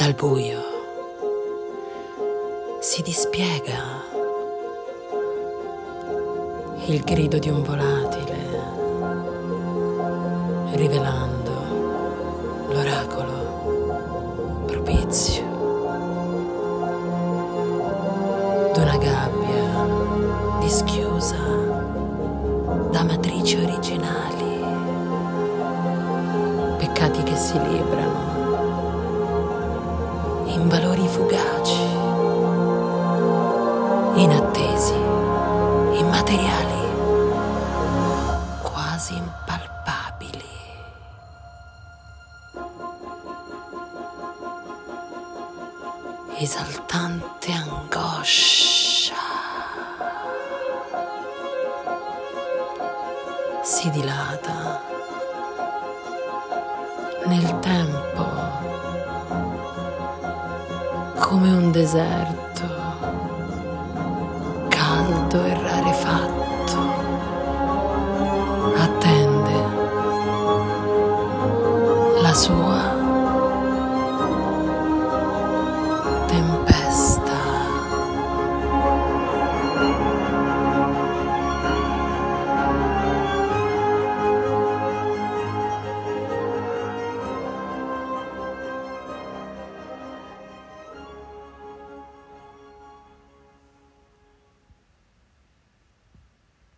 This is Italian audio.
dal buio si dispiega il grido di un volatile, rivelando l'oracolo propizio d'una gabbia dischiusa da matrici originali, peccati che si librano in valori fugaci, inattesi, immateriali, quasi impalpabili. Esaltante angoscia si dilata nel tempo come un deserto, caldo e rarefatto. Attende la sua tempesta.